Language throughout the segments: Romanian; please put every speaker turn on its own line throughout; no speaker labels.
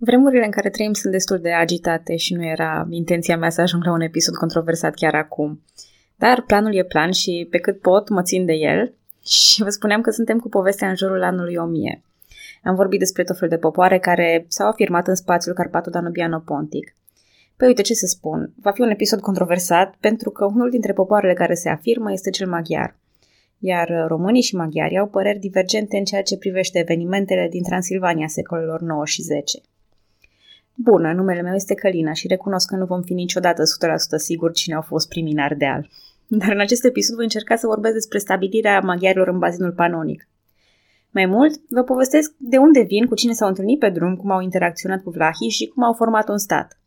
Vremurile în care trăim sunt destul de agitate și nu era intenția mea să ajung la un episod controversat chiar acum. Dar planul e plan și pe cât pot mă țin de el și vă spuneam că suntem cu povestea în jurul anului 1000. Am vorbit despre tot fel de popoare care s-au afirmat în spațiul Carpato-Danubiano-Pontic. Păi uite ce să spun, va fi un episod controversat pentru că unul dintre popoarele care se afirmă este cel maghiar. Iar românii și maghiarii au păreri divergente în ceea ce privește evenimentele din Transilvania secolelor 9 și 10. Bună, numele meu este Călina și recunosc că nu vom fi niciodată 100% sigur cine au fost primii în Ardeal. Dar în acest episod voi încerca să vorbesc despre stabilirea maghiarilor în bazinul panonic. Mai mult, vă povestesc de unde vin, cu cine s-au întâlnit pe drum, cum au interacționat cu vlahii și cum au format un stat.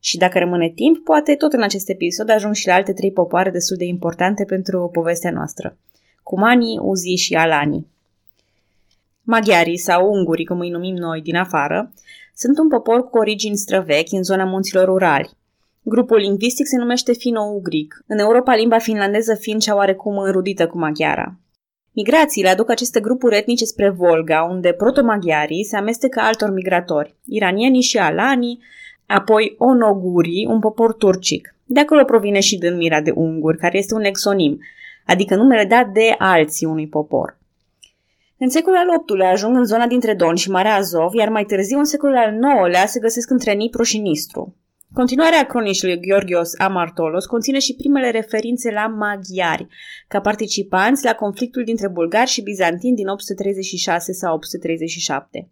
Și dacă rămâne timp, poate tot în acest episod ajung și la alte trei popoare destul de importante pentru povestea noastră. Cumanii, Uzii și Alanii. Maghiarii sau ungurii, cum îi numim noi din afară, sunt un popor cu origini străvechi în zona munților urali. Grupul lingvistic se numește fino-ugric, în Europa limba finlandeză fiind cea oarecum înrudită cu maghiara. Migrațiile aduc aceste grupuri etnice spre Volga, unde protomaghiarii se amestecă altor migratori, iranienii și alanii, apoi onogurii, un popor turcic. De acolo provine și denumirea de unguri, care este un exonim, adică numele dat de alții unui popor. În secolul al VIII-lea ajung în zona dintre Don și Marea Azov, iar mai târziu în secolul al IX-lea se găsesc între Nipru și Nistru. Continuarea cronicului Gheorghios Amartolos conține și primele referințe la maghiari, ca participanți la conflictul dintre bulgari și bizantini din 836 sau 837.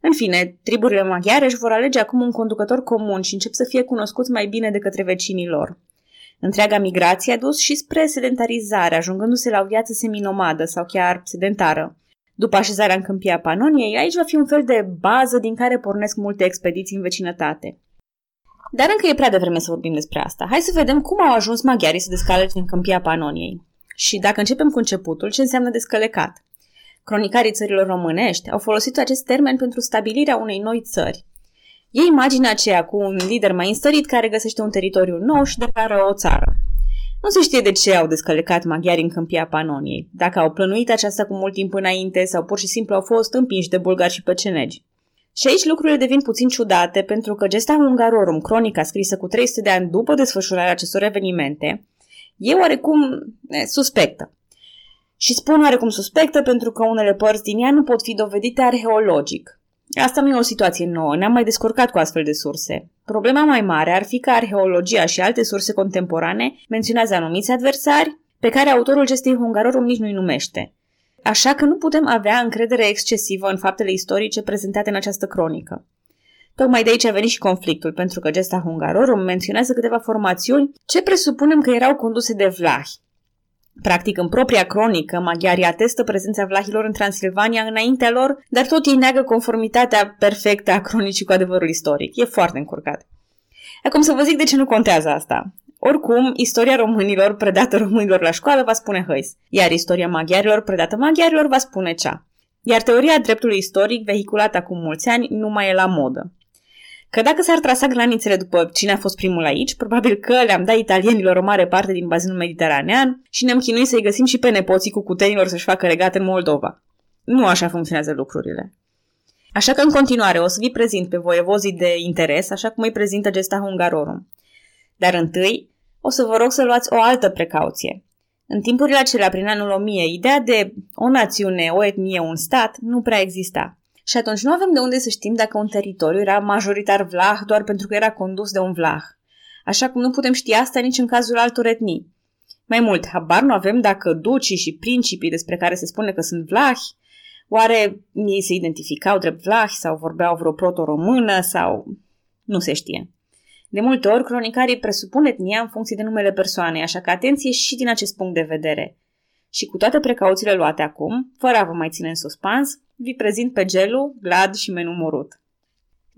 În fine, triburile maghiare își vor alege acum un conducător comun și încep să fie cunoscuți mai bine de către vecinii lor. Întreaga migrație a dus și spre sedentarizare, ajungându-se la o viață seminomadă sau chiar sedentară. După așezarea în câmpia Panoniei, aici va fi un fel de bază din care pornesc multe expediții în vecinătate. Dar încă e prea devreme să vorbim despre asta. Hai să vedem cum au ajuns maghiarii să descalece în câmpia Panoniei. Și dacă începem cu începutul, ce înseamnă descălecat? Cronicarii țărilor românești au folosit acest termen pentru stabilirea unei noi țări. E imaginea aceea cu un lider mai înstărit care găsește un teritoriu nou și declară o țară. Nu se știe de ce au descălecat maghiari în câmpia Panoniei, dacă au plănuit aceasta cu mult timp înainte sau pur și simplu au fost împinși de bulgari și păcenegi. Și aici lucrurile devin puțin ciudate pentru că Gesta Hungarorum, cronica scrisă cu 300 de ani după desfășurarea acestor evenimente, e oarecum e, suspectă. Și spun oarecum suspectă pentru că unele părți din ea nu pot fi dovedite arheologic. Asta nu e o situație nouă, ne-am mai descurcat cu astfel de surse. Problema mai mare ar fi că arheologia și alte surse contemporane menționează anumiți adversari pe care autorul gestei Hungarorum nici nu-i numește. Așa că nu putem avea încredere excesivă în faptele istorice prezentate în această cronică. Tocmai de aici a venit și conflictul, pentru că gesta Hungarorum menționează câteva formațiuni ce presupunem că erau conduse de vlahi, Practic, în propria cronică, maghiarii atestă prezența vlahilor în Transilvania înaintea lor, dar tot ei neagă conformitatea perfectă a cronicii cu adevărul istoric. E foarte încurcat. Acum să vă zic de ce nu contează asta. Oricum, istoria românilor predată românilor la școală va spune hăis, iar istoria maghiarilor predată maghiarilor va spune cea. Iar teoria dreptului istoric, vehiculată acum mulți ani, nu mai e la modă. Că dacă s-ar trasa granițele după cine a fost primul aici, probabil că le-am dat italienilor o mare parte din bazinul mediteranean și ne-am chinuit să-i găsim și pe nepoții cu cutenilor să-și facă regat în Moldova. Nu așa funcționează lucrurile. Așa că în continuare o să vi prezint pe voievozii de interes, așa cum îi prezintă gesta Hungarorum. Dar întâi o să vă rog să luați o altă precauție. În timpurile acelea, prin anul 1000, ideea de o națiune, o etnie, un stat nu prea exista. Și atunci nu avem de unde să știm dacă un teritoriu era majoritar vlah doar pentru că era condus de un vlah. Așa cum nu putem ști asta nici în cazul altor etnii. Mai mult, habar nu avem dacă ducii și principii despre care se spune că sunt vlahi, oare ei se identificau drept vlahi sau vorbeau vreo proto-română sau... nu se știe. De multe ori, cronicarii presupun etnia în funcție de numele persoanei, așa că atenție și din acest punct de vedere. Și cu toate precauțiile luate acum, fără a vă mai ține în suspans, vi prezint pe Gelu, Glad și Menu Morut.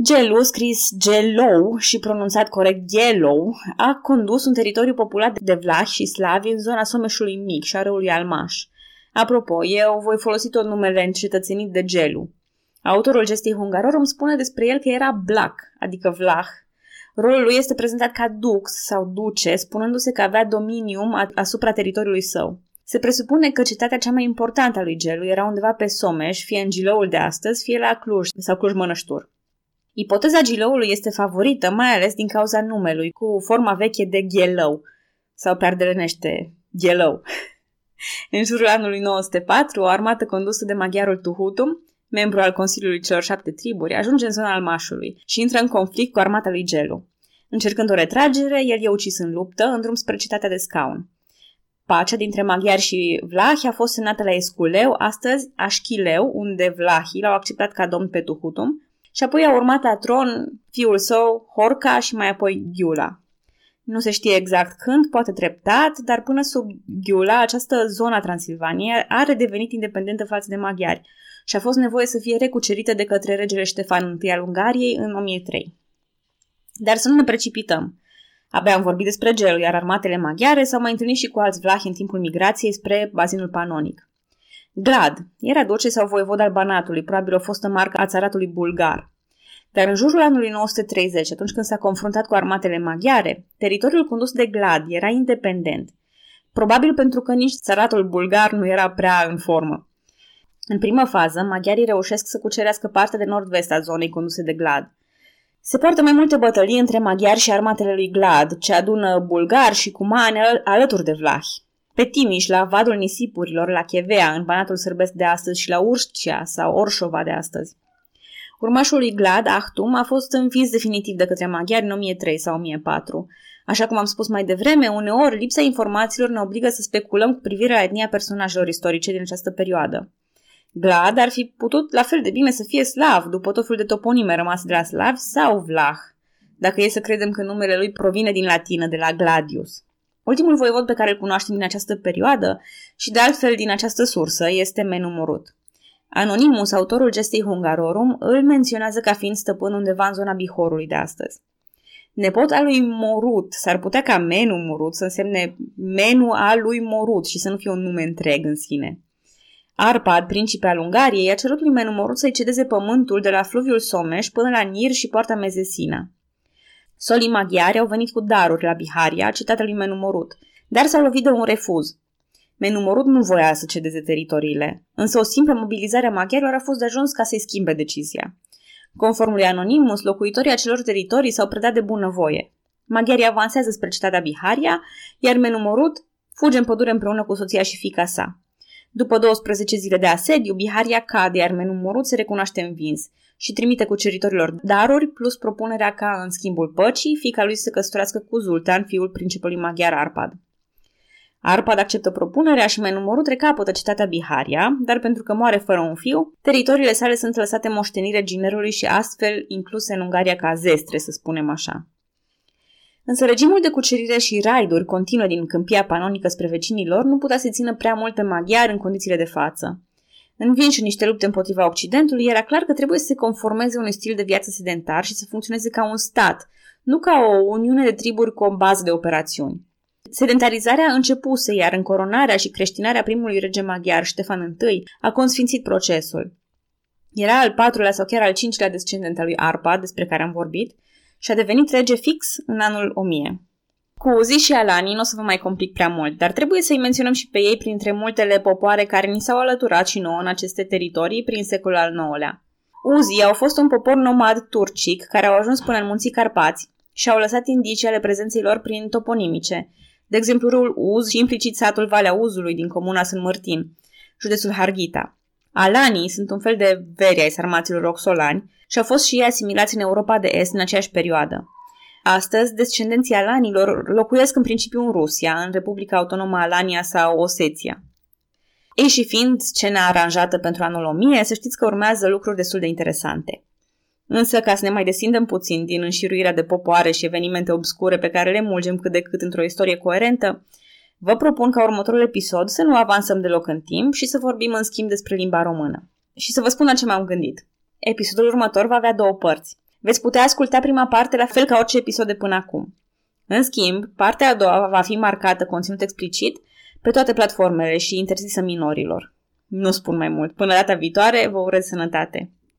Gelu, scris Gelou și pronunțat corect Gelou, a condus un teritoriu populat de vlași și slavi în zona Someșului Mic și a râului Almaș. Apropo, eu voi folosi tot numele încetățenit de Gelu. Autorul gestei Hungarorum spune despre el că era black, adică vlah. Rolul lui este prezentat ca dux sau duce, spunându-se că avea dominium asupra teritoriului său. Se presupune că cetatea cea mai importantă a lui Gelu era undeva pe Someș, fie în Giloul de astăzi, fie la Cluj sau Cluj-Mănăștur. Ipoteza giloului este favorită mai ales din cauza numelui, cu forma veche de ghelău, sau pe ardelenește, ghelău. În jurul anului 904, o armată condusă de maghiarul Tuhutum, membru al Consiliului celor șapte triburi, ajunge în zona Almașului și intră în conflict cu armata lui Gelu. Încercând o retragere, el e ucis în luptă, în drum spre cetatea de scaun. Pacea dintre maghiari și vlahi a fost semnată la Esculeu, astăzi Așchileu, unde vlahii l-au acceptat ca domn pe Tuhutum, și apoi a urmat la tron fiul său, Horca și mai apoi Ghiula. Nu se știe exact când, poate treptat, dar până sub Ghiula, această zona Transilvania a redevenit independentă față de maghiari și a fost nevoie să fie recucerită de către regele Ștefan I al Ungariei în 1003. Dar să nu ne precipităm. Abia am vorbit despre gelul, iar armatele maghiare s-au mai întâlnit și cu alți vlahi în timpul migrației spre bazinul panonic. Glad era duce sau voievod al Banatului, probabil o fostă marcă a țaratului bulgar. Dar în jurul anului 930, atunci când s-a confruntat cu armatele maghiare, teritoriul condus de Glad era independent. Probabil pentru că nici țaratul bulgar nu era prea în formă. În primă fază, maghiarii reușesc să cucerească partea de nord-vest a zonei conduse de Glad. Se poartă mai multe bătălii între maghiari și armatele lui Glad, ce adună bulgari și cumani alături de vlahi. Pe Timiș, la Vadul Nisipurilor, la Chevea, în Banatul Sârbesc de astăzi și la Urșcea sau Orșova de astăzi. Urmașul lui Glad, Ahtum, a fost învins definitiv de către maghiari în 1003 sau 1004. Așa cum am spus mai devreme, uneori lipsa informațiilor ne obligă să speculăm cu privire la etnia personajelor istorice din această perioadă. Glad ar fi putut la fel de bine să fie slav, după tot felul de toponime rămase de la slav, sau vlah, dacă e să credem că numele lui provine din latină, de la gladius. Ultimul voievod pe care îl cunoaștem din această perioadă și de altfel din această sursă este Menumorut. Anonimus, autorul gestei Hungarorum, îl menționează ca fiind stăpân undeva în zona Bihorului de astăzi. Nepot al lui Morut, s-ar putea ca Menu Morut să însemne Menu al lui Morut și să nu fie un nume întreg în sine. Arpad, principe al Ungariei, a cerut lui Menumorut să-i cedeze pământul de la fluviul Someș până la Nir și poarta Mezesina. Solii maghiari au venit cu daruri la Biharia, cetatea lui Menumorut, dar s-au lovit de un refuz. Menumorut nu voia să cedeze teritoriile, însă o simplă mobilizare a maghiarilor a fost de ajuns ca să-i schimbe decizia. Conform lui Anonimus, locuitorii acelor teritorii s-au predat de bunăvoie. Maghiarii avansează spre cetatea Biharia, iar Menumorut fuge în pădure împreună cu soția și fica sa. După 12 zile de asediu, Biharia cade, iar Menumorut se recunoaște învins și trimite cuceritorilor daruri, plus propunerea ca, în schimbul păcii, fica lui să se căsătorească cu Zultan, fiul principului maghiar Arpad. Arpad acceptă propunerea și menumorul recapătă cetatea Biharia, dar pentru că moare fără un fiu, teritoriile sale sunt lăsate moștenire ginerului și astfel incluse în Ungaria ca zestre, să spunem așa. Însă regimul de cucerire și raiduri continuă din câmpia panonică spre vecinilor nu putea să țină prea mult pe maghiari în condițiile de față. Învinși în niște lupte împotriva Occidentului, era clar că trebuie să se conformeze unui stil de viață sedentar și să funcționeze ca un stat, nu ca o uniune de triburi cu o bază de operațiuni. Sedentarizarea începuse, iar încoronarea și creștinarea primului rege maghiar, Ștefan I, a consfințit procesul. Era al patrulea sau chiar al cincilea descendent al lui Arpa, despre care am vorbit, și a devenit rege fix în anul 1000. Cu Uzi și Alani nu o să vă mai complic prea mult, dar trebuie să-i menționăm și pe ei printre multele popoare care ni s-au alăturat și nouă în aceste teritorii prin secolul al IX-lea. Uzii au fost un popor nomad turcic care au ajuns până în munții Carpați și au lăsat indicii ale prezenței lor prin toponimice, de exemplu râul Uz și implicit satul Valea Uzului din comuna Sunt Mărtin, județul Harghita. Alanii sunt un fel de veri ai sarmaților roxolani și au fost și ei asimilați în Europa de Est în aceeași perioadă. Astăzi, descendenții alanilor locuiesc în principiu în Rusia, în Republica Autonomă Alania sau Oseția. Ei și fiind scena aranjată pentru anul 1000, să știți că urmează lucruri destul de interesante. Însă, ca să ne mai desindem puțin din înșiruirea de popoare și evenimente obscure pe care le mulgem cât de cât într-o istorie coerentă, vă propun ca următorul episod să nu avansăm deloc în timp și să vorbim în schimb despre limba română. Și să vă spun la ce m-am gândit. Episodul următor va avea două părți. Veți putea asculta prima parte la fel ca orice episod de până acum. În schimb, partea a doua va fi marcată conținut explicit pe toate platformele și interzisă minorilor. Nu spun mai mult. Până data viitoare, vă urez sănătate!